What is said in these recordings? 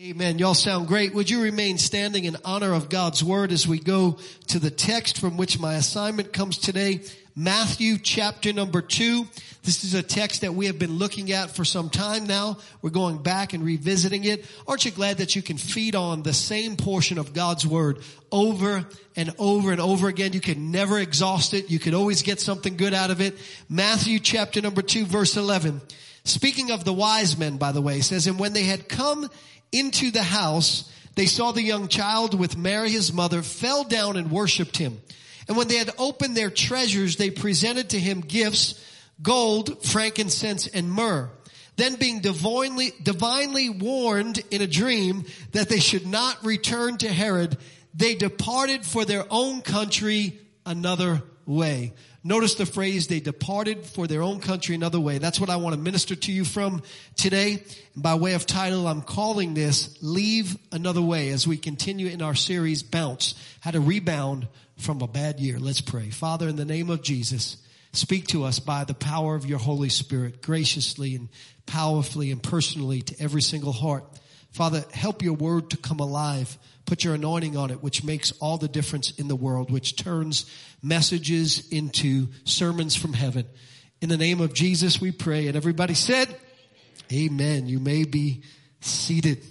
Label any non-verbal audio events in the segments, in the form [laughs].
Amen. Y'all sound great. Would you remain standing in honor of God's word as we go to the text from which my assignment comes today? Matthew chapter number two. This is a text that we have been looking at for some time now. We're going back and revisiting it. Aren't you glad that you can feed on the same portion of God's word over and over and over again? You can never exhaust it. You can always get something good out of it. Matthew chapter number two verse 11. Speaking of the wise men, by the way, says, and when they had come into the house, they saw the young child with Mary his mother, fell down and worshiped him. And when they had opened their treasures, they presented to him gifts, gold, frankincense, and myrrh. Then being divinely, divinely warned in a dream that they should not return to Herod, they departed for their own country another way. Notice the phrase, they departed for their own country another way. That's what I want to minister to you from today. And By way of title, I'm calling this Leave Another Way as we continue in our series, Bounce, how to rebound from a bad year. Let's pray. Father, in the name of Jesus, speak to us by the power of your Holy Spirit, graciously and powerfully and personally to every single heart. Father, help your word to come alive Put your anointing on it, which makes all the difference in the world, which turns messages into sermons from heaven. In the name of Jesus, we pray. And everybody said, Amen. You may be seated.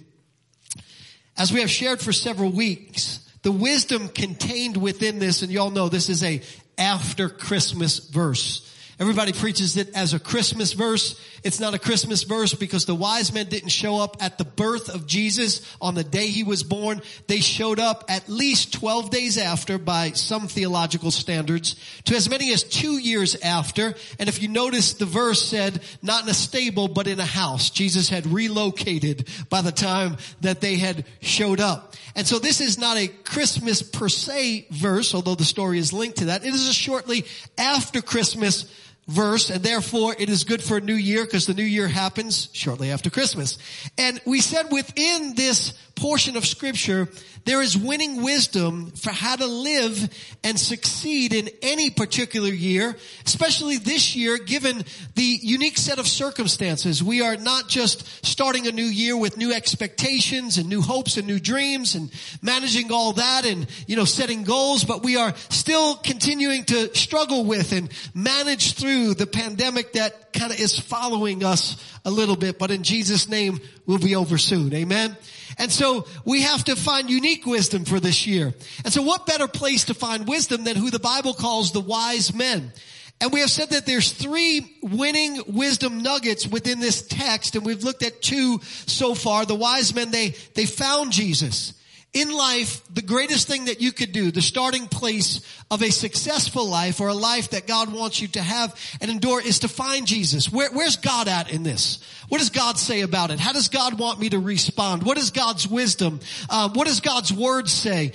As we have shared for several weeks, the wisdom contained within this, and y'all know this is a after Christmas verse. Everybody preaches it as a Christmas verse. It's not a Christmas verse because the wise men didn't show up at the birth of Jesus on the day he was born. They showed up at least 12 days after by some theological standards to as many as two years after. And if you notice, the verse said not in a stable, but in a house. Jesus had relocated by the time that they had showed up. And so this is not a Christmas per se verse, although the story is linked to that. It is a shortly after Christmas verse and therefore it is good for a new year because the new year happens shortly after Christmas. And we said within this portion of scripture, there is winning wisdom for how to live and succeed in any particular year, especially this year given the unique set of circumstances. We are not just starting a new year with new expectations and new hopes and new dreams and managing all that and, you know, setting goals, but we are still continuing to struggle with and manage through the pandemic that kind of is following us a little bit, but in Jesus name we'll be over soon. Amen. And so we have to find unique wisdom for this year. And so what better place to find wisdom than who the Bible calls the wise men? And we have said that there's three winning wisdom nuggets within this text, and we've looked at two so far. The wise men, they, they found Jesus. In life, the greatest thing that you could do, the starting place of a successful life or a life that God wants you to have and endure is to find Jesus. Where, where's God at in this? What does God say about it? How does God want me to respond? What is God's wisdom? Uh, what does God's word say?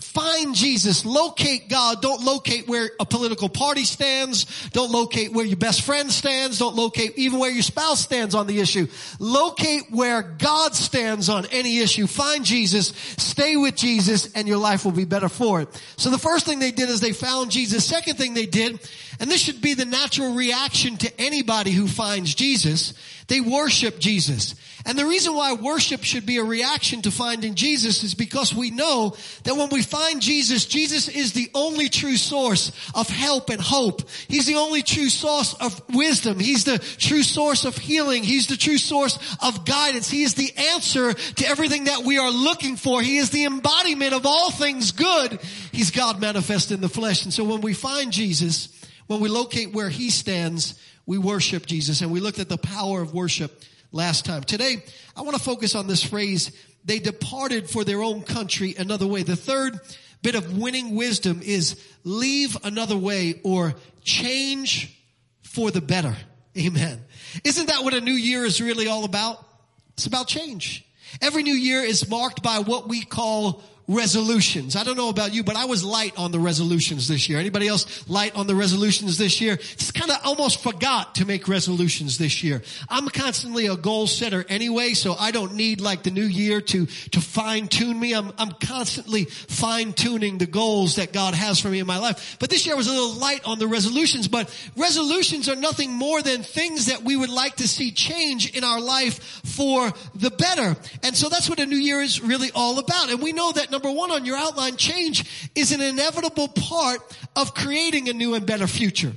Find Jesus. Locate God. Don't locate where a political party stands. Don't locate where your best friend stands. Don't locate even where your spouse stands on the issue. Locate where God stands on any issue. Find Jesus. Stay with Jesus and your life will be better for it. So the first thing they did is they found Jesus. Second thing they did, and this should be the natural reaction to anybody who finds Jesus, they worship Jesus. And the reason why worship should be a reaction to finding Jesus is because we know that when we find Jesus, Jesus is the only true source of help and hope. He's the only true source of wisdom. He's the true source of healing. He's the true source of guidance. He is the answer to everything that we are looking for. He is the embodiment of all things good. He's God manifest in the flesh. And so when we find Jesus, when we locate where he stands, we worship Jesus. And we looked at the power of worship last time. Today, I want to focus on this phrase, they departed for their own country another way. The third bit of winning wisdom is leave another way or change for the better. Amen. Isn't that what a new year is really all about? It's about change. Every new year is marked by what we call resolutions. I don't know about you, but I was light on the resolutions this year. Anybody else light on the resolutions this year? Just kind of almost forgot to make resolutions this year. I'm constantly a goal setter anyway, so I don't need like the new year to, to fine tune me. I'm, I'm constantly fine tuning the goals that God has for me in my life. But this year I was a little light on the resolutions, but resolutions are nothing more than things that we would like to see change in our life for the better. And so that's what a new year is really all about. And we know that number one on your outline, change is an inevitable part of creating a new and better future.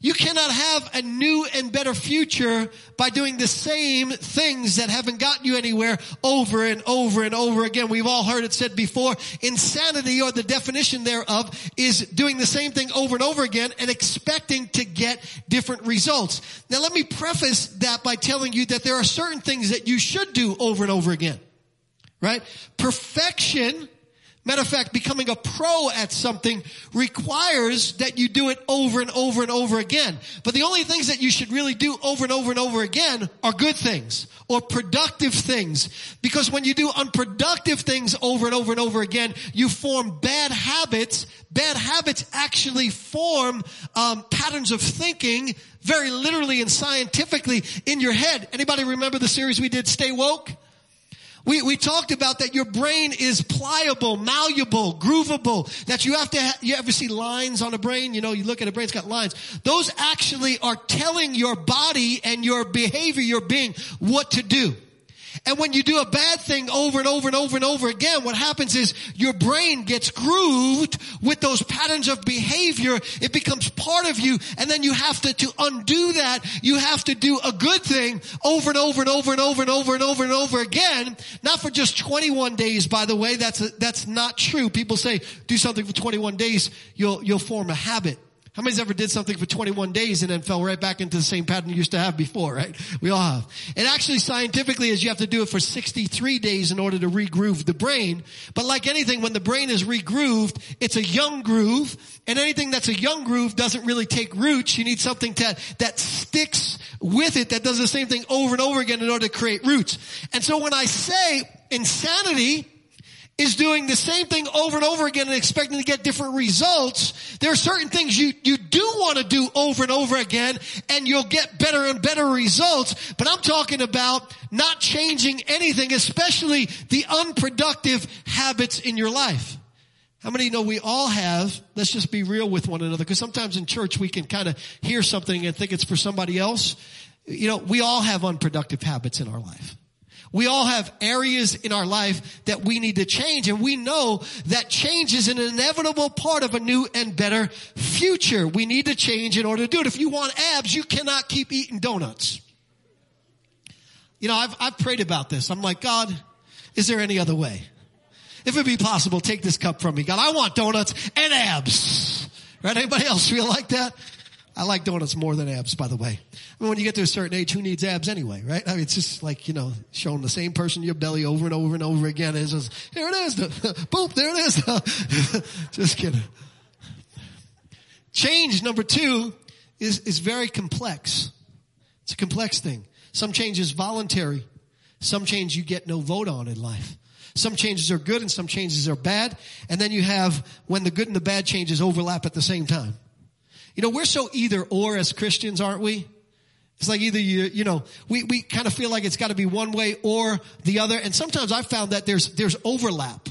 You cannot have a new and better future by doing the same things that haven't gotten you anywhere over and over and over again. We've all heard it said before. Insanity or the definition thereof is doing the same thing over and over again and expecting to get different results. Now let me preface that by telling you that there are certain things that you should do over and over again. Right? Perfection Matter of fact, becoming a pro at something requires that you do it over and over and over again. But the only things that you should really do over and over and over again are good things or productive things. Because when you do unproductive things over and over and over again, you form bad habits. Bad habits actually form um, patterns of thinking very literally and scientifically in your head. Anybody remember the series we did, Stay Woke? We, we talked about that your brain is pliable, malleable, groovable, that you have to, ha- you ever see lines on a brain? You know, you look at a brain, it's got lines. Those actually are telling your body and your behavior, your being, what to do. And when you do a bad thing over and over and over and over again, what happens is your brain gets grooved with those patterns of behavior. It becomes part of you. And then you have to, to undo that. You have to do a good thing over and over and over and over and over and over and over again. Not for just 21 days, by the way. That's, a, that's not true. People say do something for 21 days. You'll, you'll form a habit. How many's ever did something for 21 days and then fell right back into the same pattern you used to have before, right? We all have. And actually scientifically is you have to do it for 63 days in order to regroove the brain. But like anything, when the brain is regrooved, it's a young groove. And anything that's a young groove doesn't really take roots. You need something that, that sticks with it, that does the same thing over and over again in order to create roots. And so when I say insanity, is doing the same thing over and over again and expecting to get different results, there are certain things you, you do want to do over and over again and you'll get better and better results. But I'm talking about not changing anything, especially the unproductive habits in your life. How many know we all have, let's just be real with one another, because sometimes in church we can kind of hear something and think it's for somebody else. You know, we all have unproductive habits in our life. We all have areas in our life that we need to change and we know that change is an inevitable part of a new and better future. We need to change in order to do it. If you want abs, you cannot keep eating donuts. You know, I've, I've prayed about this. I'm like, God, is there any other way? If it be possible, take this cup from me. God, I want donuts and abs. Right? Anybody else feel like that? I like donuts more than abs, by the way. I mean, when you get to a certain age, who needs abs anyway, right? I mean, it's just like, you know, showing the same person your belly over and over and over again. It's just, here it is. [laughs] Boop, there it is. [laughs] just kidding. Change number two is, is very complex. It's a complex thing. Some change is voluntary. Some change you get no vote on in life. Some changes are good and some changes are bad. And then you have when the good and the bad changes overlap at the same time. You know, we're so either or as Christians, aren't we? It's like either you, you know, we, we kind of feel like it's got to be one way or the other. And sometimes I've found that there's, there's overlap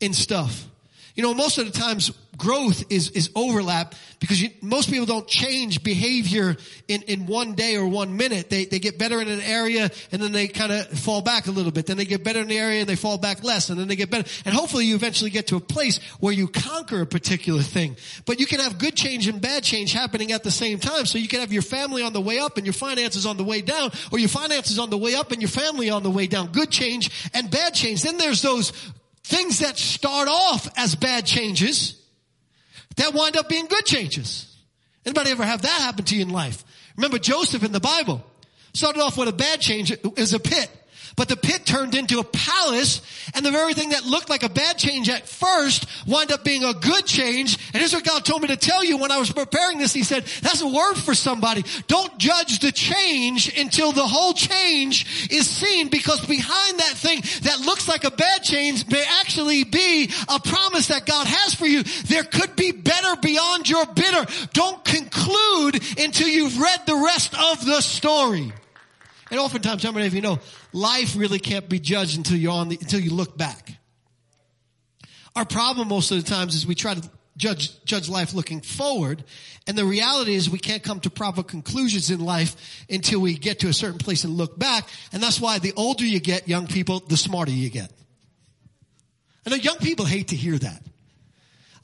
in stuff. You know, most of the times growth is, is overlap because you, most people don't change behavior in, in one day or one minute. They, they get better in an area and then they kind of fall back a little bit. Then they get better in the area and they fall back less and then they get better. And hopefully you eventually get to a place where you conquer a particular thing. But you can have good change and bad change happening at the same time. So you can have your family on the way up and your finances on the way down or your finances on the way up and your family on the way down. Good change and bad change. Then there's those things that start off as bad changes that wind up being good changes. Anybody ever have that happen to you in life? Remember Joseph in the Bible started off with a bad change is a pit. But the pit turned into a palace and the very thing that looked like a bad change at first wound up being a good change. And here's what God told me to tell you when I was preparing this. He said, that's a word for somebody. Don't judge the change until the whole change is seen because behind that thing that looks like a bad change may actually be a promise that God has for you. There could be better beyond your bitter. Don't conclude until you've read the rest of the story. And oftentimes, how many of you know, life really can't be judged until you're on the, until you look back. Our problem most of the times is we try to judge, judge life looking forward. And the reality is we can't come to proper conclusions in life until we get to a certain place and look back. And that's why the older you get, young people, the smarter you get. I know young people hate to hear that.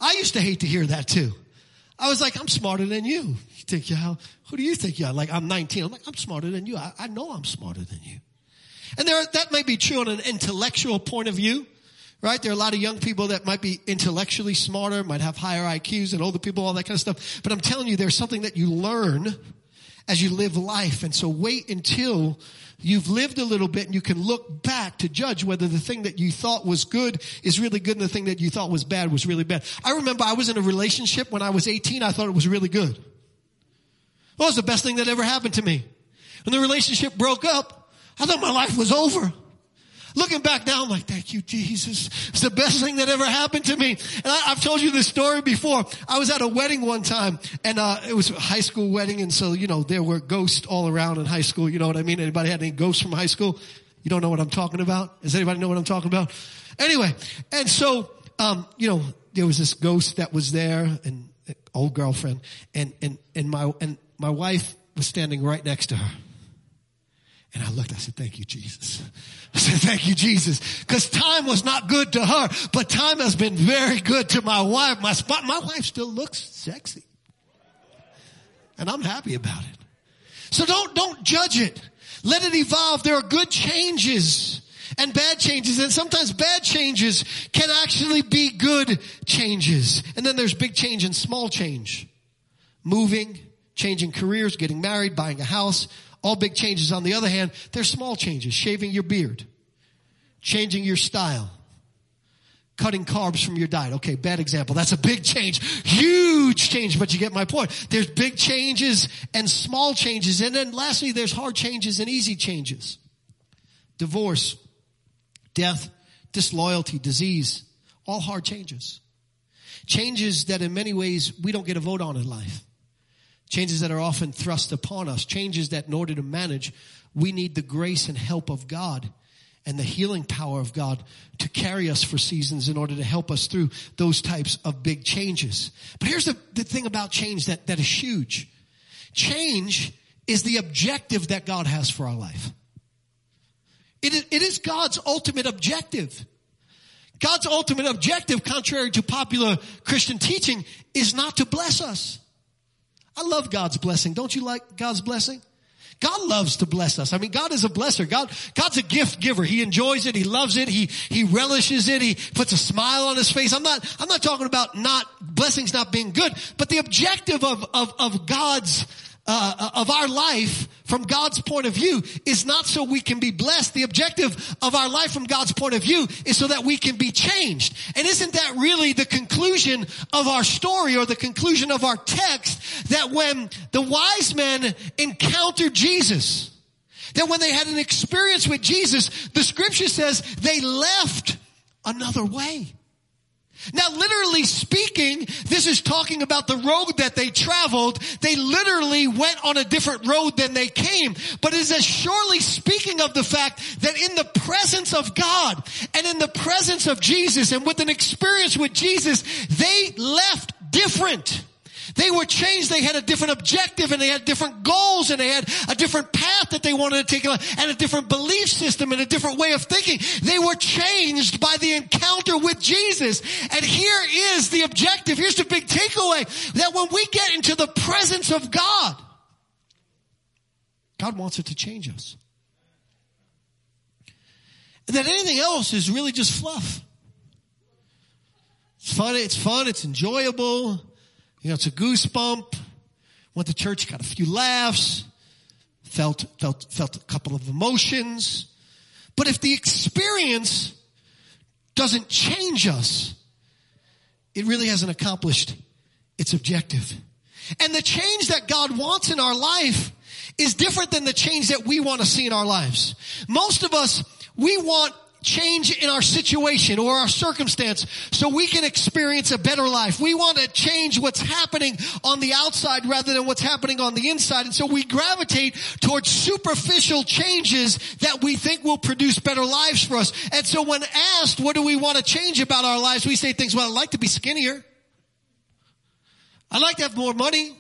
I used to hate to hear that too. I was like, I'm smarter than you. You think you're how? Who do you think you are? Like I'm 19. I'm like, I'm smarter than you. I, I know I'm smarter than you. And there, that may be true on an intellectual point of view, right? There are a lot of young people that might be intellectually smarter, might have higher IQs and older people, all that kind of stuff. But I'm telling you, there's something that you learn as you live life. And so wait until you've lived a little bit and you can look back to judge whether the thing that you thought was good is really good and the thing that you thought was bad was really bad. I remember I was in a relationship when I was 18. I thought it was really good. Well, it was the best thing that ever happened to me. When the relationship broke up, I thought my life was over. Looking back now, I'm like, thank you, Jesus. It's the best thing that ever happened to me. And I, have told you this story before. I was at a wedding one time and, uh, it was a high school wedding. And so, you know, there were ghosts all around in high school. You know what I mean? Anybody had any ghosts from high school? You don't know what I'm talking about? Does anybody know what I'm talking about? Anyway, and so, um, you know, there was this ghost that was there and old girlfriend and, and, and my, and my wife was standing right next to her. And I looked, I said, thank you, Jesus. I said, thank you, Jesus. Cause time was not good to her, but time has been very good to my wife. My spot, my wife still looks sexy. And I'm happy about it. So don't, don't judge it. Let it evolve. There are good changes and bad changes. And sometimes bad changes can actually be good changes. And then there's big change and small change. Moving, changing careers, getting married, buying a house, all big changes. On the other hand, there's small changes. Shaving your beard. Changing your style. Cutting carbs from your diet. Okay, bad example. That's a big change. Huge change, but you get my point. There's big changes and small changes. And then lastly, there's hard changes and easy changes. Divorce, death, disloyalty, disease, all hard changes. Changes that in many ways we don't get a vote on in life. Changes that are often thrust upon us. Changes that in order to manage, we need the grace and help of God and the healing power of God to carry us for seasons in order to help us through those types of big changes. But here's the, the thing about change that, that is huge. Change is the objective that God has for our life. It is, it is God's ultimate objective. God's ultimate objective, contrary to popular Christian teaching, is not to bless us. I love God's blessing. Don't you like God's blessing? God loves to bless us. I mean, God is a blesser. God, God's a gift giver. He enjoys it. He loves it. He, he relishes it. He puts a smile on his face. I'm not, I'm not talking about not, blessings not being good, but the objective of, of, of God's uh, of our life from God's point of view is not so we can be blessed. The objective of our life from God's point of view is so that we can be changed. And isn't that really the conclusion of our story or the conclusion of our text that when the wise men encountered Jesus, that when they had an experience with Jesus, the scripture says they left another way. Now, literally speaking, this is talking about the road that they traveled. They literally went on a different road than they came. But it is surely speaking of the fact that in the presence of God and in the presence of Jesus and with an experience with Jesus, they left different. They were changed. They had a different objective and they had different goals and they had a different that they wanted to take and a different belief system and a different way of thinking. They were changed by the encounter with Jesus. And here is the objective. Here's the big takeaway that when we get into the presence of God, God wants it to change us. And that anything else is really just fluff. It's fun, it's fun, it's enjoyable. You know, it's a goosebump. Went to church, got a few laughs, felt, felt, felt a couple of emotions. But if the experience doesn't change us, it really hasn't accomplished its objective. And the change that God wants in our life is different than the change that we want to see in our lives. Most of us, we want change in our situation or our circumstance so we can experience a better life. We want to change what's happening on the outside rather than what's happening on the inside. And so we gravitate towards superficial changes that we think will produce better lives for us. And so when asked, what do we want to change about our lives? We say things, well, I'd like to be skinnier. I'd like to have more money.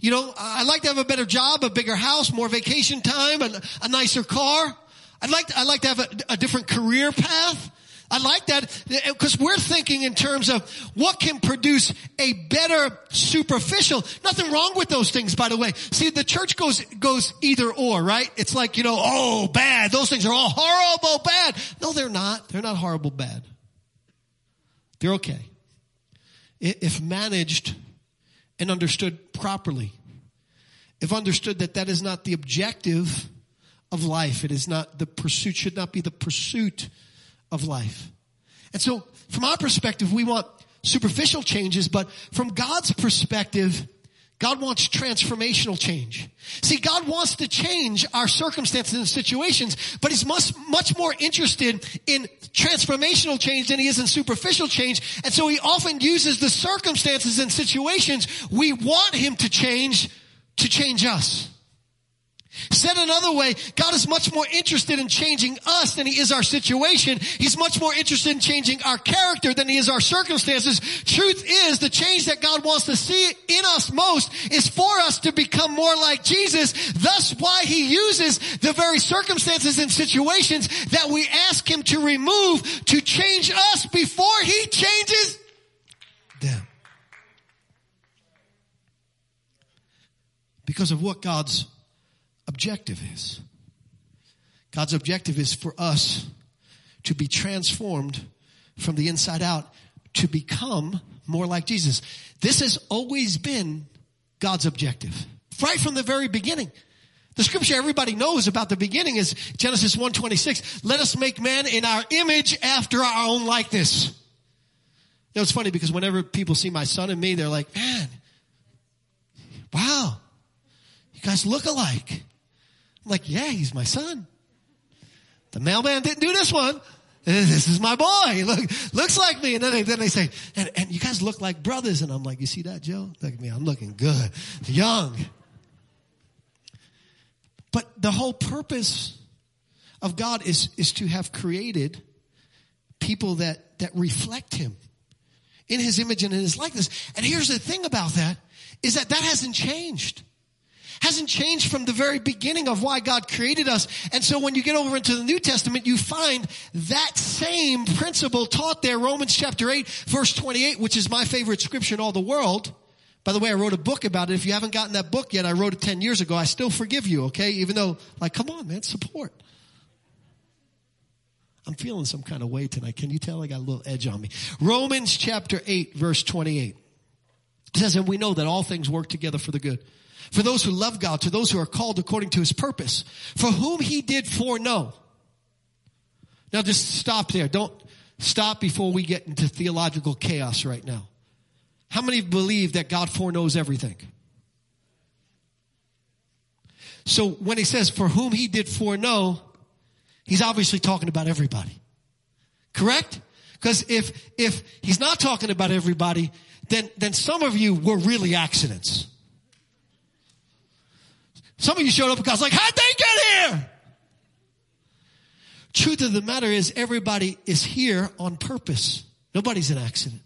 You know, I'd like to have a better job, a bigger house, more vacation time, and a nicer car. I'd like to, I'd like to have a, a different career path. I like that because we're thinking in terms of what can produce a better superficial. Nothing wrong with those things, by the way. See, the church goes, goes either or, right? It's like, you know, oh, bad. Those things are all horrible bad. No, they're not. They're not horrible bad. They're okay. If managed and understood properly, if understood that that is not the objective of life. It is not the pursuit, should not be the pursuit of life. And so from our perspective, we want superficial changes, but from God's perspective, God wants transformational change. See, God wants to change our circumstances and situations, but He's much, much more interested in transformational change than He is in superficial change. And so He often uses the circumstances and situations we want Him to change to change us. Said another way, God is much more interested in changing us than he is our situation. He's much more interested in changing our character than he is our circumstances. Truth is, the change that God wants to see in us most is for us to become more like Jesus. Thus why he uses the very circumstances and situations that we ask him to remove to change us before he changes them. Because of what God's objective is. God's objective is for us to be transformed from the inside out to become more like Jesus. This has always been God's objective. Right from the very beginning. The scripture everybody knows about the beginning is Genesis 1:26. Let us make man in our image after our own likeness. You know, it's funny because whenever people see my son and me, they're like, man, wow, you guys look alike. I'm like, yeah, he's my son. The mailman didn't do this one. [laughs] This is my boy. [laughs] Look, looks like me. And then they, then they say, and, and you guys look like brothers. And I'm like, you see that, Joe? Look at me. I'm looking good, young. But the whole purpose of God is, is to have created people that, that reflect him in his image and in his likeness. And here's the thing about that is that that hasn't changed hasn't changed from the very beginning of why God created us. And so when you get over into the New Testament, you find that same principle taught there, Romans chapter 8, verse 28, which is my favorite scripture in all the world. By the way, I wrote a book about it. If you haven't gotten that book yet, I wrote it 10 years ago. I still forgive you, okay? Even though, like, come on, man, support. I'm feeling some kind of way tonight. Can you tell I got a little edge on me? Romans chapter 8, verse 28. It says, and we know that all things work together for the good for those who love God, to those who are called according to his purpose, for whom he did foreknow. Now just stop there. Don't stop before we get into theological chaos right now. How many believe that God foreknows everything? So when he says for whom he did foreknow, he's obviously talking about everybody. Correct? Because if, if he's not talking about everybody, then, then some of you were really accidents. Some of you showed up because like, how'd they get here? Truth of the matter is everybody is here on purpose. Nobody's an accident.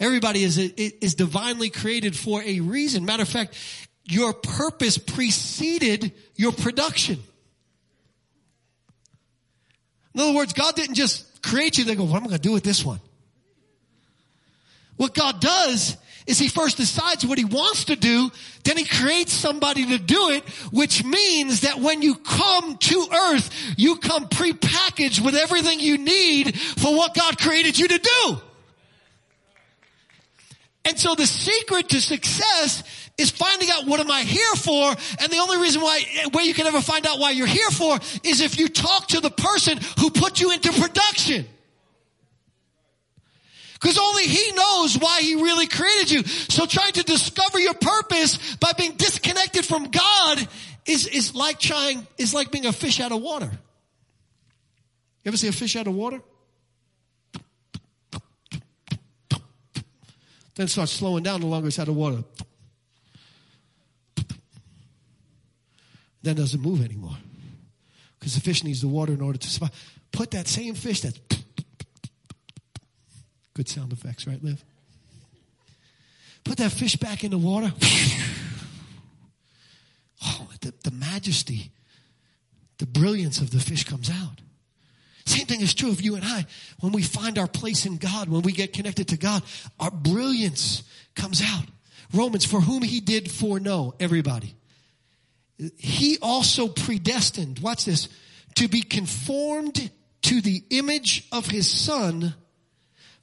Everybody is, is divinely created for a reason. Matter of fact, your purpose preceded your production. In other words, God didn't just create you, they go, what am I going to do with this one? What God does is he first decides what he wants to do, then he creates somebody to do it, which means that when you come to earth, you come prepackaged with everything you need for what God created you to do. And so the secret to success is finding out what am I here for? And the only reason why, way you can ever find out why you're here for is if you talk to the person who put you into production. Because only He knows why He really created you. So trying to discover your purpose by being disconnected from God is, is like trying, is like being a fish out of water. You ever see a fish out of water? Then starts slowing down the longer it's out of water. Then doesn't move anymore. Because the fish needs the water in order to survive. Put that same fish that's good sound effects, right, Liv? Put that fish back in the water. [sighs] Oh, the, the majesty, the brilliance of the fish comes out. Same thing is true of you and I. When we find our place in God, when we get connected to God, our brilliance comes out. Romans, for whom he did foreknow, everybody. He also predestined, watch this, to be conformed to the image of his son,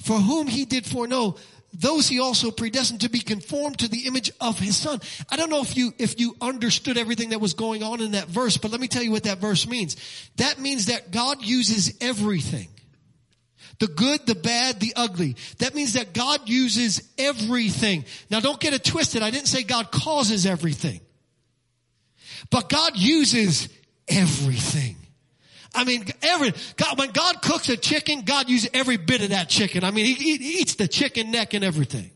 for whom he did foreknow, those he also predestined to be conformed to the image of his son. I don't know if you, if you understood everything that was going on in that verse, but let me tell you what that verse means. That means that God uses everything. The good, the bad, the ugly. That means that God uses everything. Now don't get it twisted. I didn't say God causes everything. But God uses everything. I mean, every, God, when God cooks a chicken, God uses every bit of that chicken. I mean, he, he eats the chicken neck and everything.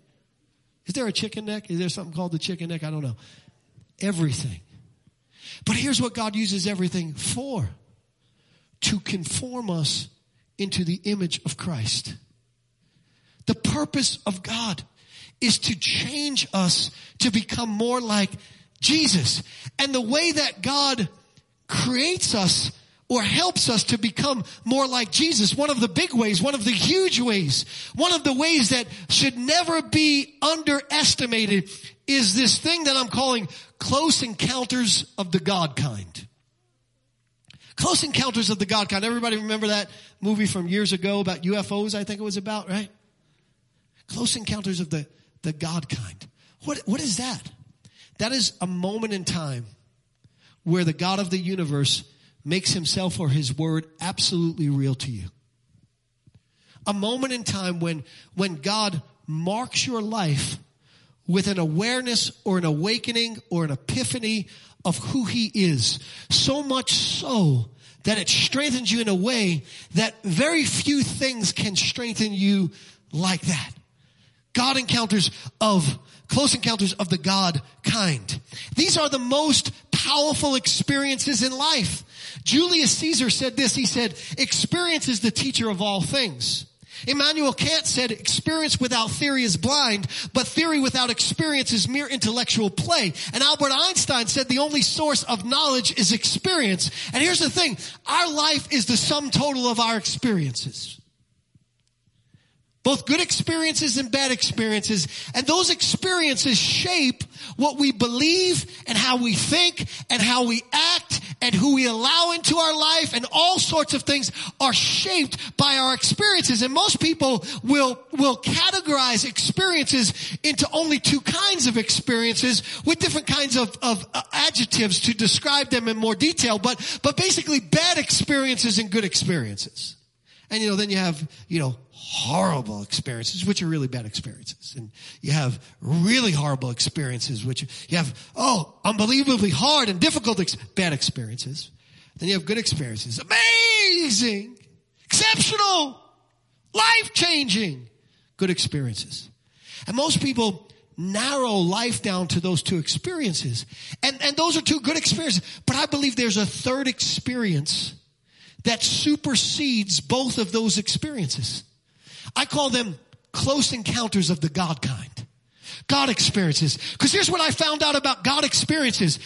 Is there a chicken neck? Is there something called the chicken neck? I don't know. Everything. But here's what God uses everything for. To conform us into the image of Christ. The purpose of God is to change us to become more like Jesus. And the way that God creates us or helps us to become more like Jesus. One of the big ways, one of the huge ways, one of the ways that should never be underestimated is this thing that I'm calling close encounters of the God kind. Close encounters of the God kind. Everybody remember that movie from years ago about UFOs, I think it was about, right? Close encounters of the, the God kind. What, what is that? That is a moment in time where the God of the universe makes himself or his word absolutely real to you. A moment in time when, when God marks your life with an awareness or an awakening or an epiphany of who he is. So much so that it strengthens you in a way that very few things can strengthen you like that. God encounters of, close encounters of the God kind. These are the most powerful experiences in life. Julius Caesar said this, he said, experience is the teacher of all things. Immanuel Kant said, experience without theory is blind, but theory without experience is mere intellectual play. And Albert Einstein said the only source of knowledge is experience. And here's the thing, our life is the sum total of our experiences. Both good experiences and bad experiences. And those experiences shape what we believe and how we think and how we act and who we allow into our life and all sorts of things are shaped by our experiences. And most people will, will categorize experiences into only two kinds of experiences with different kinds of, of uh, adjectives to describe them in more detail. But, but basically bad experiences and good experiences. And you know, then you have, you know, horrible experiences, which are really bad experiences. And you have really horrible experiences, which you have, oh, unbelievably hard and difficult, ex- bad experiences. Then you have good experiences. Amazing! Exceptional! Life-changing! Good experiences. And most people narrow life down to those two experiences. And, and those are two good experiences. But I believe there's a third experience that supersedes both of those experiences. I call them close encounters of the God kind. God experiences. Cause here's what I found out about God experiences.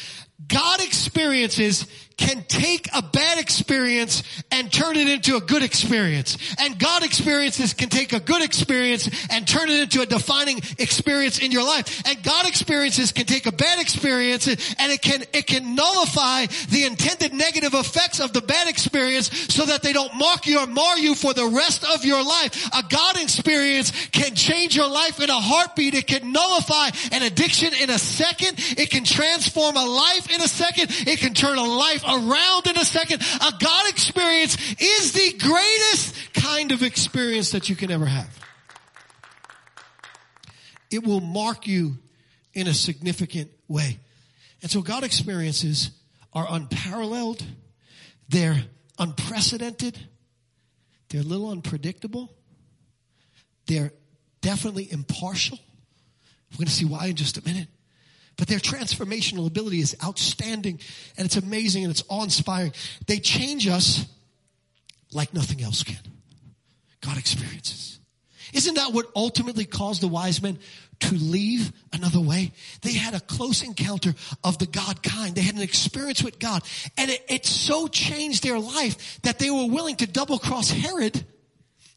God experiences can take a bad experience and turn it into a good experience. And God experiences can take a good experience and turn it into a defining experience in your life. And God experiences can take a bad experience and it can, it can nullify the intended negative effects of the bad experience so that they don't mark you or mar you for the rest of your life. A God experience can change your life in a heartbeat. It can nullify an addiction in a second. It can transform a life in a second. It can turn a life around in a second. A God experience is the greatest kind of experience that you can ever have. It will mark you in a significant way. And so God experiences are unparalleled. They're unprecedented. They're a little unpredictable. They're definitely impartial. We're going to see why in just a minute. But their transformational ability is outstanding and it's amazing and it's awe-inspiring. They change us like nothing else can. God experiences. Isn't that what ultimately caused the wise men to leave another way? They had a close encounter of the God kind. They had an experience with God and it, it so changed their life that they were willing to double cross Herod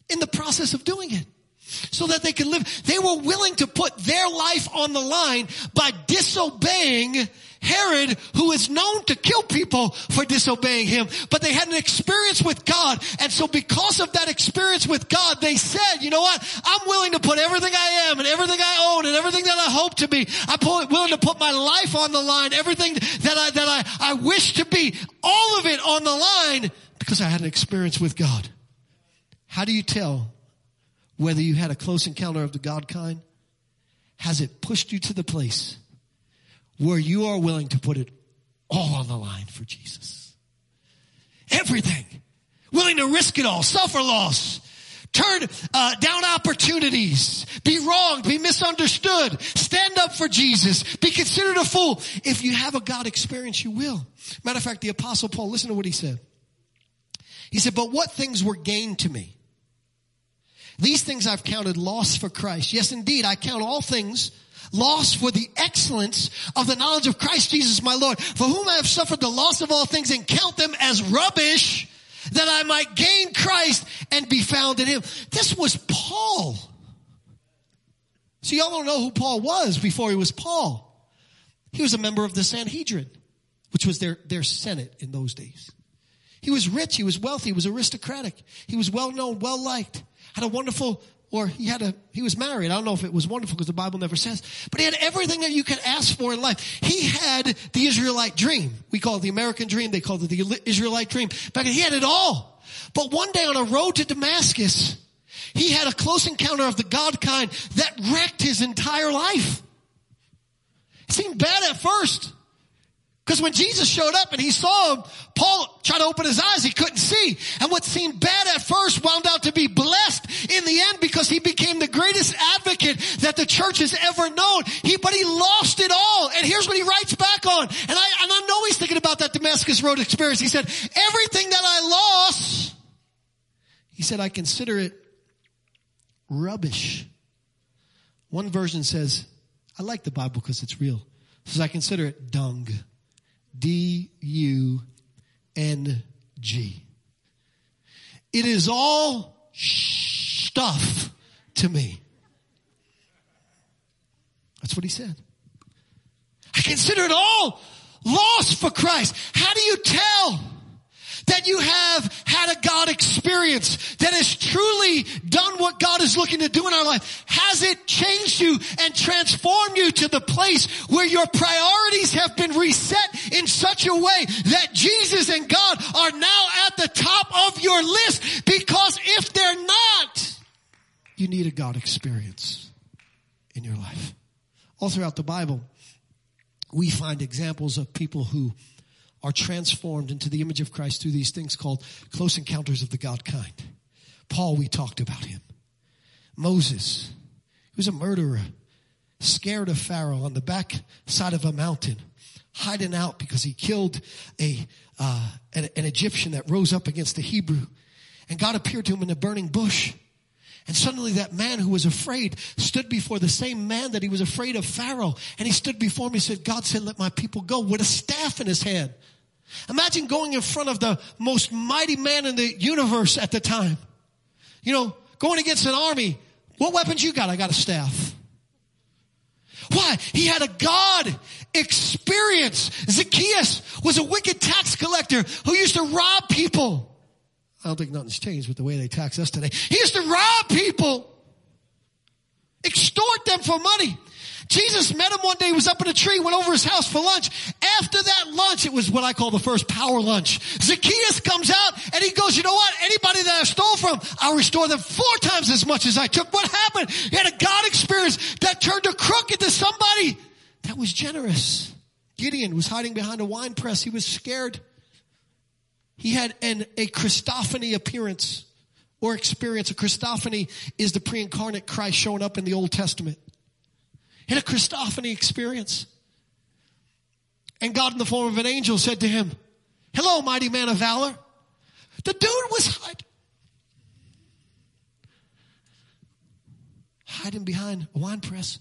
in the process of doing it so that they could live. They were willing to put their life on the line by disobeying Herod, who is known to kill people for disobeying him, but they had an experience with God. And so because of that experience with God, they said, you know what? I'm willing to put everything I am and everything I own and everything that I hope to be. I'm willing to put my life on the line, everything that I, that I, I wish to be, all of it on the line because I had an experience with God. How do you tell whether you had a close encounter of the God kind, has it pushed you to the place where you are willing to put it all on the line for Jesus? Everything. Willing to risk it all, suffer loss, turn uh, down opportunities, be wronged, be misunderstood, stand up for Jesus, be considered a fool. If you have a God experience, you will. Matter of fact, the apostle Paul, listen to what he said. He said, but what things were gained to me? These things I've counted loss for Christ. Yes, indeed, I count all things loss for the excellence of the knowledge of Christ Jesus my Lord, for whom I have suffered the loss of all things and count them as rubbish that I might gain Christ and be found in him. This was Paul. So y'all don't know who Paul was before he was Paul. He was a member of the Sanhedrin, which was their, their senate in those days. He was rich, he was wealthy, he was aristocratic, he was well known, well liked had a wonderful, or he had a, he was married. I don't know if it was wonderful because the Bible never says, but he had everything that you could ask for in life. He had the Israelite dream. We call it the American dream. They called it the Israelite dream. Back he had it all. But one day on a road to Damascus, he had a close encounter of the God kind that wrecked his entire life. It seemed bad at first. Because when Jesus showed up and he saw him, Paul tried to open his eyes, he couldn't see. And what seemed bad at first wound out to be blessed in the end because he became the greatest advocate that the church has ever known. He, but he lost it all. And here's what he writes back on. And I, and I know he's thinking about that Damascus Road experience. He said, everything that I lost, he said, I consider it rubbish. One version says, I like the Bible because it's real. Says, I consider it dung. D U N G. It is all stuff to me. That's what he said. I consider it all loss for Christ. How do you tell? That you have had a God experience that has truly done what God is looking to do in our life? Has it changed you and transformed you to the place where your priorities have been reset in such a way that Jesus and God are now at the top of your list? Because if they're not, you need a God experience in your life. All throughout the Bible, we find examples of people who are transformed into the image of Christ through these things called close encounters of the God kind. Paul, we talked about him. Moses, he was a murderer, scared of Pharaoh on the back side of a mountain, hiding out because he killed a, uh, an, an Egyptian that rose up against the Hebrew. And God appeared to him in a burning bush. And suddenly that man who was afraid stood before the same man that he was afraid of Pharaoh. And he stood before me and said, God said, let my people go with a staff in his hand. Imagine going in front of the most mighty man in the universe at the time. You know, going against an army. What weapons you got? I got a staff. Why? He had a God experience. Zacchaeus was a wicked tax collector who used to rob people. I don't think nothing's changed with the way they tax us today. He used to rob people, extort them for money. Jesus met him one day, he was up in a tree, went over his house for lunch. After that lunch, it was what I call the first power lunch. Zacchaeus comes out and he goes, you know what? Anybody that I stole from, I'll restore them four times as much as I took. What happened? He had a God experience that turned a crook into somebody that was generous. Gideon was hiding behind a wine press. He was scared. He had an, a Christophany appearance or experience. A Christophany is the pre-incarnate Christ showing up in the Old Testament in a Christophany experience. And God in the form of an angel said to him, hello, mighty man of valor. The dude was hiding, hiding behind a wine press.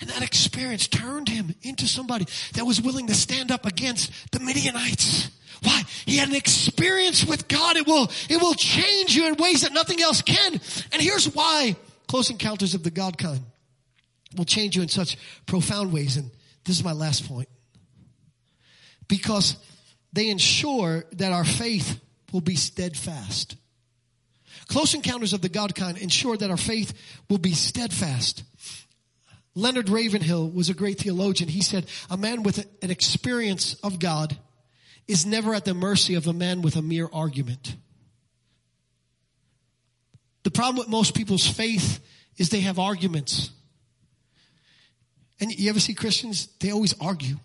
And that experience turned him into somebody that was willing to stand up against the Midianites. Why? He had an experience with God. It will, it will change you in ways that nothing else can. And here's why close encounters of the God kind will change you in such profound ways. And this is my last point. Because they ensure that our faith will be steadfast. Close encounters of the God kind ensure that our faith will be steadfast. Leonard Ravenhill was a great theologian. He said, a man with an experience of God is never at the mercy of a man with a mere argument. The problem with most people's faith is they have arguments. And you ever see Christians? They always argue.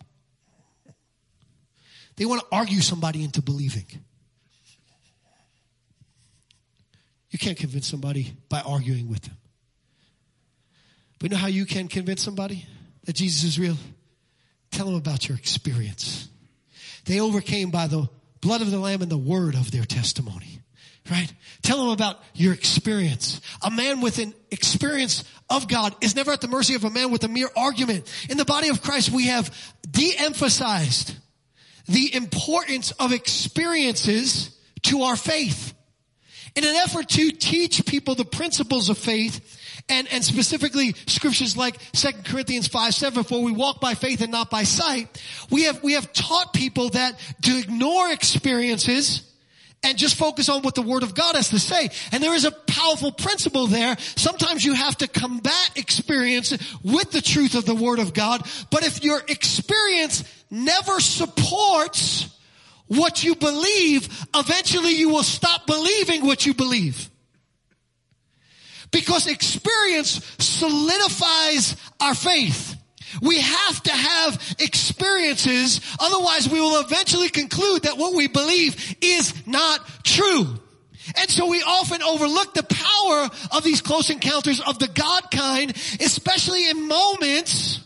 They want to argue somebody into believing. You can't convince somebody by arguing with them. But you know how you can convince somebody that Jesus is real? Tell them about your experience. They overcame by the blood of the Lamb and the word of their testimony right? Tell them about your experience. A man with an experience of God is never at the mercy of a man with a mere argument. In the body of Christ, we have de-emphasized the importance of experiences to our faith. In an effort to teach people the principles of faith, and, and specifically scriptures like 2 Corinthians 5, 7, for we walk by faith and not by sight, we have, we have taught people that to ignore experiences and just focus on what the Word of God has to say. And there is a powerful principle there. Sometimes you have to combat experience with the truth of the Word of God. But if your experience never supports what you believe, eventually you will stop believing what you believe. Because experience solidifies our faith. We have to have experiences, otherwise we will eventually conclude that what we believe is not true. And so we often overlook the power of these close encounters of the God kind, especially in moments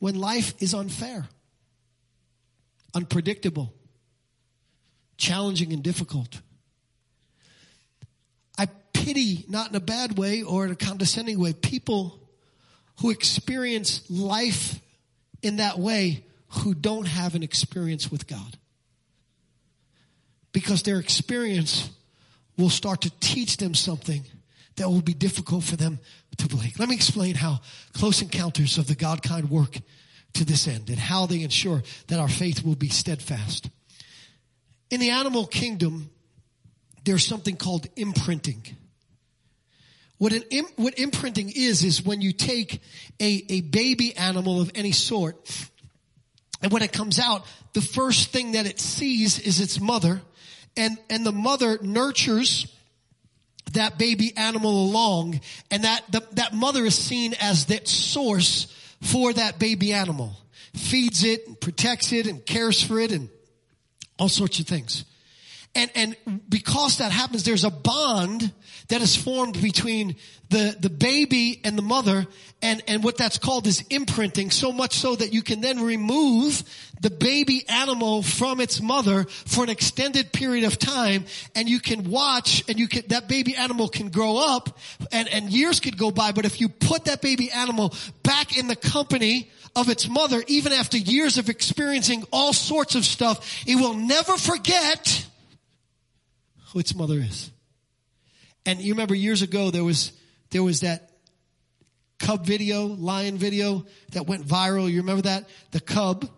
when life is unfair, unpredictable, challenging and difficult. I pity, not in a bad way or in a condescending way, people who experience life in that way who don't have an experience with God. Because their experience will start to teach them something that will be difficult for them to believe. Let me explain how close encounters of the God kind work to this end and how they ensure that our faith will be steadfast. In the animal kingdom, there's something called imprinting. What an what imprinting is is when you take a, a baby animal of any sort, and when it comes out, the first thing that it sees is its mother, and and the mother nurtures that baby animal along, and that the, that mother is seen as that source for that baby animal, feeds it, and protects it, and cares for it, and all sorts of things. And, and because that happens, there's a bond that is formed between the, the baby and the mother. And, and what that's called is imprinting so much so that you can then remove the baby animal from its mother for an extended period of time and you can watch and you can, that baby animal can grow up and, and years could go by. But if you put that baby animal back in the company of its mother, even after years of experiencing all sorts of stuff, it will never forget who its mother is. And you remember years ago there was, there was that cub video, lion video that went viral. You remember that? The cub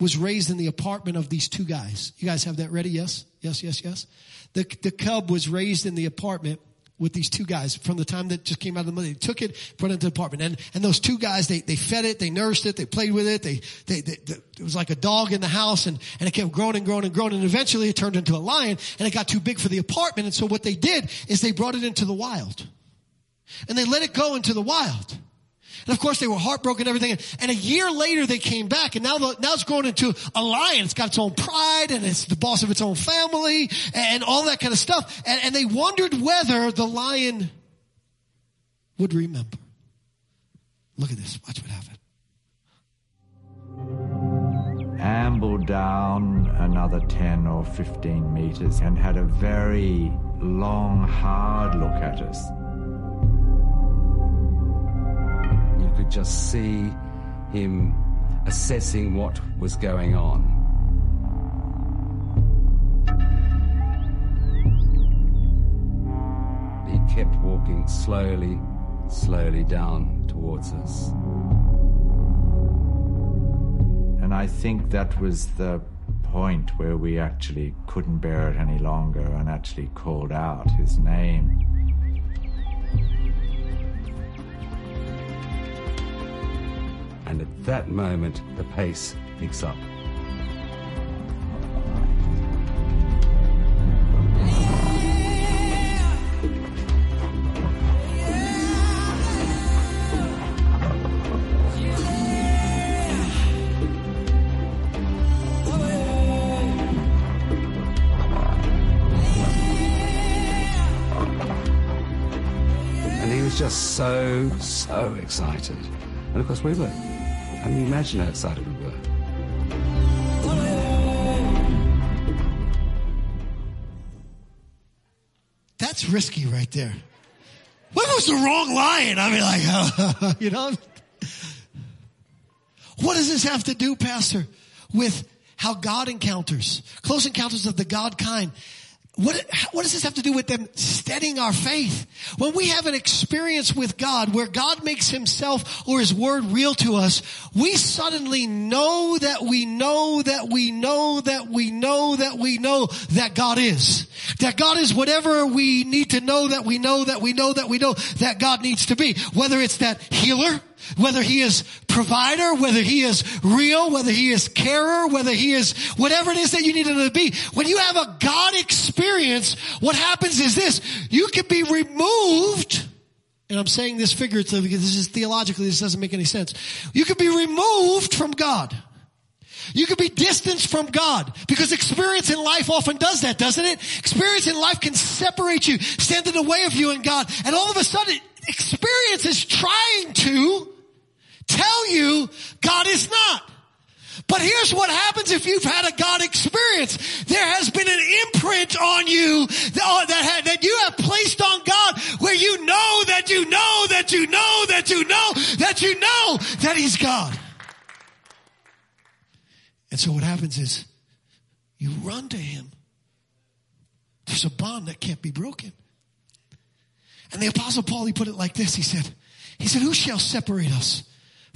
was raised in the apartment of these two guys. You guys have that ready? Yes? Yes, yes, yes. The, the cub was raised in the apartment with these two guys from the time that just came out of the mother. They took it, brought it into the apartment. And, and those two guys, they, they fed it, they nursed it, they played with it, they, they, they, they, it was like a dog in the house and, and it kept growing and growing and growing and eventually it turned into a lion and it got too big for the apartment. And so what they did is they brought it into the wild. And they let it go into the wild. And of course they were heartbroken and everything. And a year later they came back and now, the, now it's grown into a lion. It's got its own pride and it's the boss of its own family and all that kind of stuff. And, and they wondered whether the lion would remember. Look at this. Watch what happened. Ambled down another 10 or 15 meters and had a very long, hard look at us. Could just see him assessing what was going on. He kept walking slowly, slowly down towards us. And I think that was the point where we actually couldn't bear it any longer and actually called out his name. And at that moment the pace picks up. And he was just so, so excited. And of course we were. I mean, imagine how excited we were. That's risky right there. What was the wrong lion? I mean, like, [laughs] you know, what does this have to do, Pastor, with how God encounters, close encounters of the God kind? What, what does this have to do with them steadying our faith? When we have an experience with God where God makes himself or his word real to us, we suddenly know that we know that we know that we know that we know that God is. That God is whatever we need to know that we know that we know that we know that God needs to be. Whether it's that healer, whether he is provider, whether he is real, whether he is carer, whether he is whatever it is that you need him to be. When you have a God experience, what happens is this, you can be removed and I'm saying this figuratively because this is theologically, this doesn't make any sense. You can be removed from God. You can be distanced from God because experience in life often does that, doesn't it? Experience in life can separate you, stand in the way of you and God, and all of a sudden experience is trying to tell you God is not. But here's what happens if you've had a God experience. There has been an imprint on you that, oh, that, that you have placed on God where you know that you know that you know that you know that you know that He's God. And so what happens is you run to Him. There's a bond that can't be broken. And the apostle Paul, he put it like this. He said, he said, who shall separate us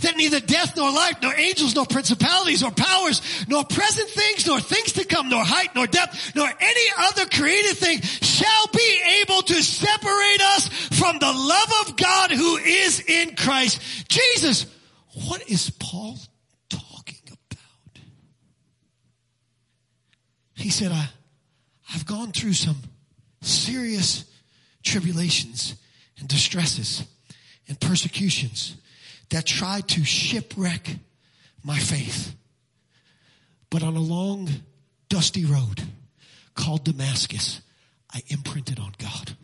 that neither death nor life, nor angels, nor principalities, nor powers, nor present things, nor things to come, nor height, nor depth, nor any other created thing shall be able to separate us from the love of God who is in Christ Jesus. What is Paul talking about? he said, I, I've gone through some serious tribulations and distresses and persecutions that tried to shipwreck my faith. But on a long, dusty road called Damascus, I imprinted on God.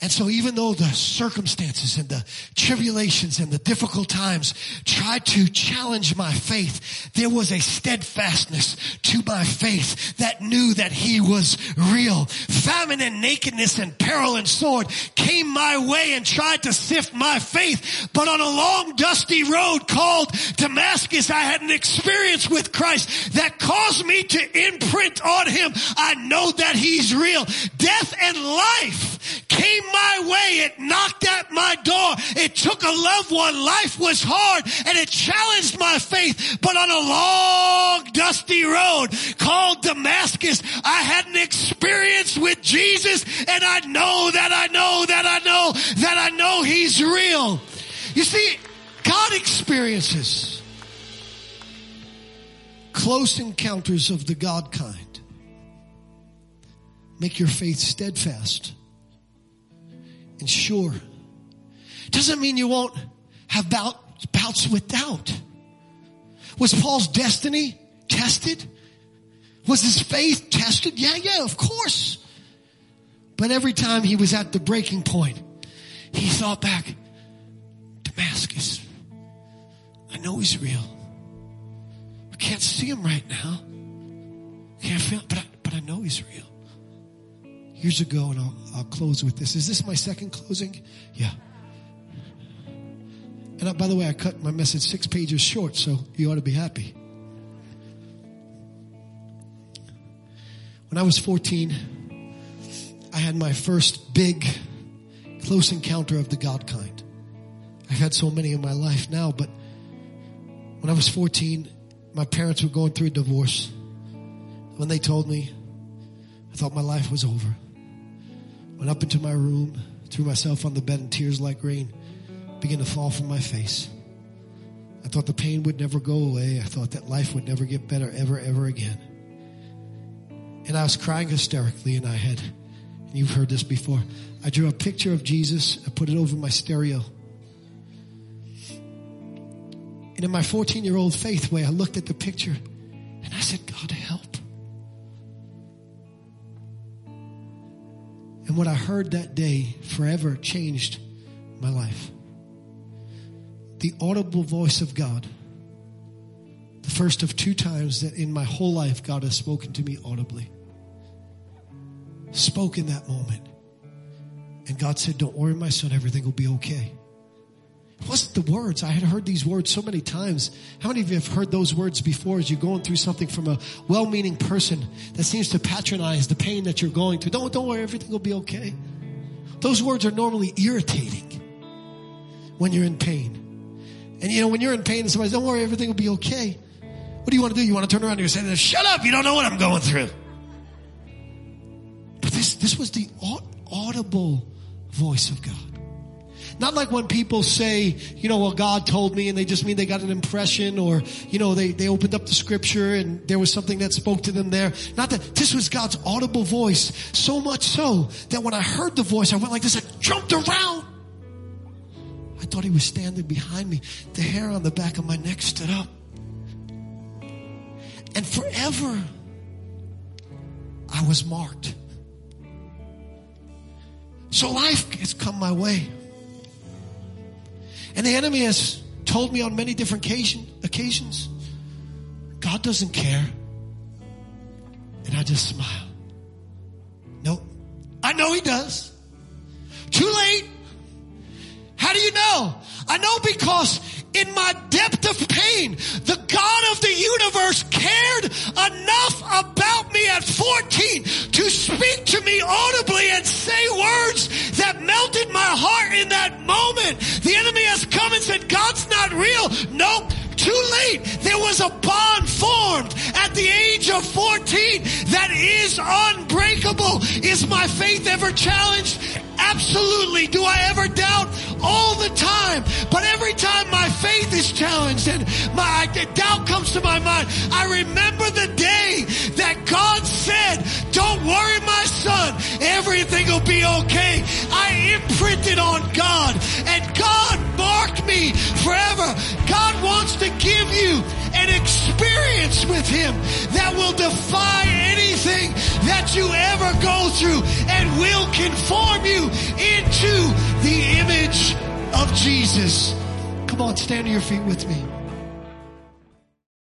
And so even though the circumstances and the tribulations and the difficult times tried to challenge my faith, there was a steadfastness to my faith that knew that he was real. Famine and nakedness and peril and sword came my way and tried to sift my faith. But on a long dusty road called Damascus, I had an experience with Christ that caused me to imprint on him. I know that he's real. Death and life came my way. It knocked at my door. It took a loved one. Life was hard and it challenged my faith. But on a long dusty road called Damascus, I had an experience with Jesus and I know that I know that I know that I know he's real. You see, God experiences close encounters of the God kind. Make your faith steadfast and sure. Doesn't mean you won't have bout, bouts with doubt. Was Paul's destiny tested? Was his faith tested? Yeah, yeah, of course. But every time he was at the breaking point, he thought back, Damascus, I know he's real. I can't see him right now. Can't feel, but I, but I know he's real years ago, and I'll, I'll close with this. Is this my second closing? Yeah. And I, by the way, I cut my message six pages short, so you ought to be happy. When I was 14, I had my first big, close encounter of the God kind. I've had so many in my life now, but when I was 14, my parents were going through a divorce. When they told me, I thought my life was over. Went up into my room, threw myself on the bed, and tears like rain began to fall from my face. I thought the pain would never go away. I thought that life would never get better ever, ever again. And I was crying hysterically, and I had, and you've heard this before, I drew a picture of Jesus, I put it over my stereo. And in my 14 year old faith way, I looked at the picture and I said, God, help. What I heard that day forever changed my life. The audible voice of God. The first of two times that in my whole life God has spoken to me audibly. Spoke in that moment. And God said, Don't worry, my son, everything will be okay. Wasn't the words. I had heard these words so many times. How many of you have heard those words before as you're going through something from a well-meaning person that seems to patronize the pain that you're going through? Don't, don't worry, everything will be okay. Those words are normally irritating when you're in pain. And you know, when you're in pain and somebody says, don't worry, everything will be okay. What do you want to do? You want to turn around and say, shut up, you don't know what I'm going through. But this, this was the audible voice of God. Not like when people say, you know, well, God told me and they just mean they got an impression or, you know, they, they opened up the scripture and there was something that spoke to them there. Not that this was God's audible voice. So much so that when I heard the voice, I went like this, I jumped around. I thought he was standing behind me. The hair on the back of my neck stood up. And forever, I was marked. So life has come my way. And the enemy has told me on many different occasion, occasions, God doesn't care. And I just smile. Nope. I know he does. Too late. How do you know? I know because in my depth of pain, the God of the universe cared enough about me at 14 to speak to me audibly and say words that melted my heart in that moment. The enemy has come and said, God's not real. Nope. Too late. There was a bond formed at the age of 14 that is unbreakable. Is my faith ever challenged? Absolutely. Do I ever doubt? All the time. But every time my faith is challenged and my doubt comes to my mind, I remember the day that God said, don't worry, my son, everything will be okay. I imprinted on God and God marked me forever. God wants to give you an experience with Him that will defy anything that you ever go through and will conform you into the image of Jesus. Come on, stand to your feet with me.